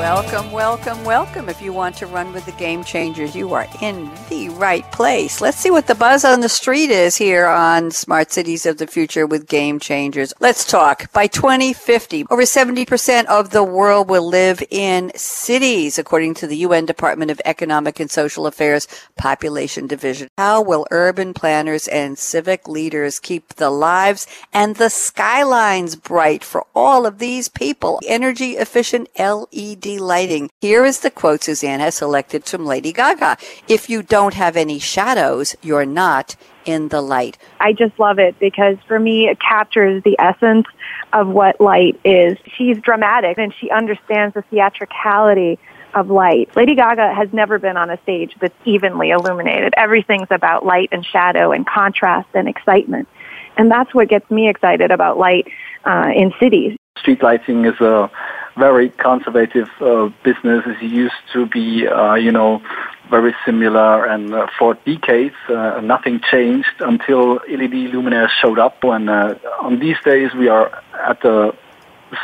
Welcome, welcome, welcome. If you want to run with the game changers, you are in the right place. Let's see what the buzz on the street is here on Smart Cities of the Future with Game Changers. Let's talk. By 2050, over 70% of the world will live in cities, according to the UN Department of Economic and Social Affairs Population Division. How will urban planners and civic leaders keep the lives and the skylines bright for all of these people? Energy efficient LED lighting. Here is the quote Suzanne has selected from Lady Gaga. If you don't have any shadows, you're not in the light. I just love it because for me, it captures the essence of what light is. She's dramatic and she understands the theatricality of light. Lady Gaga has never been on a stage that's evenly illuminated. Everything's about light and shadow and contrast and excitement. And that's what gets me excited about light uh, in cities. Street lighting is a very conservative uh, business. It used to be, uh, you know, very similar, and uh, for decades uh, nothing changed until LED luminaires showed up. And uh, on these days, we are at the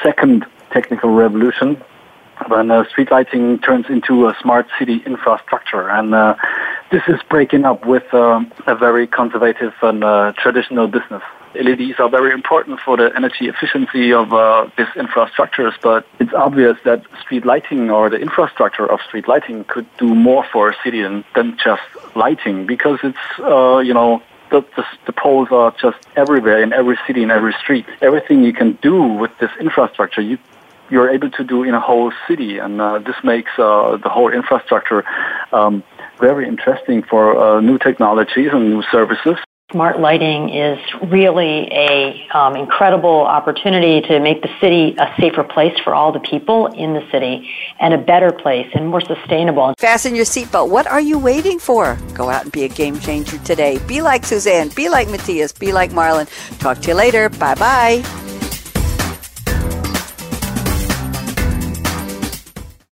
second technical revolution when uh, street lighting turns into a smart city infrastructure, and this is breaking up with um, a very conservative and traditional business. LEDs are very important for the energy efficiency of uh, these infrastructures, but it's obvious that street lighting or the infrastructure of street lighting could do more for a city than, than just lighting because it's, uh, you know, the, the, the, poles are just everywhere in every city, in every street. Everything you can do with this infrastructure, you you're able to do in a whole city, and uh, this makes uh, the whole infrastructure um, very interesting for uh, new technologies and new services. Smart lighting is really a um, incredible opportunity to make the city a safer place for all the people in the city and a better place and more sustainable. Fasten your seatbelt. What are you waiting for? Go out and be a game changer today. Be like Suzanne. Be like Matthias. Be like Marlon. Talk to you later. Bye bye.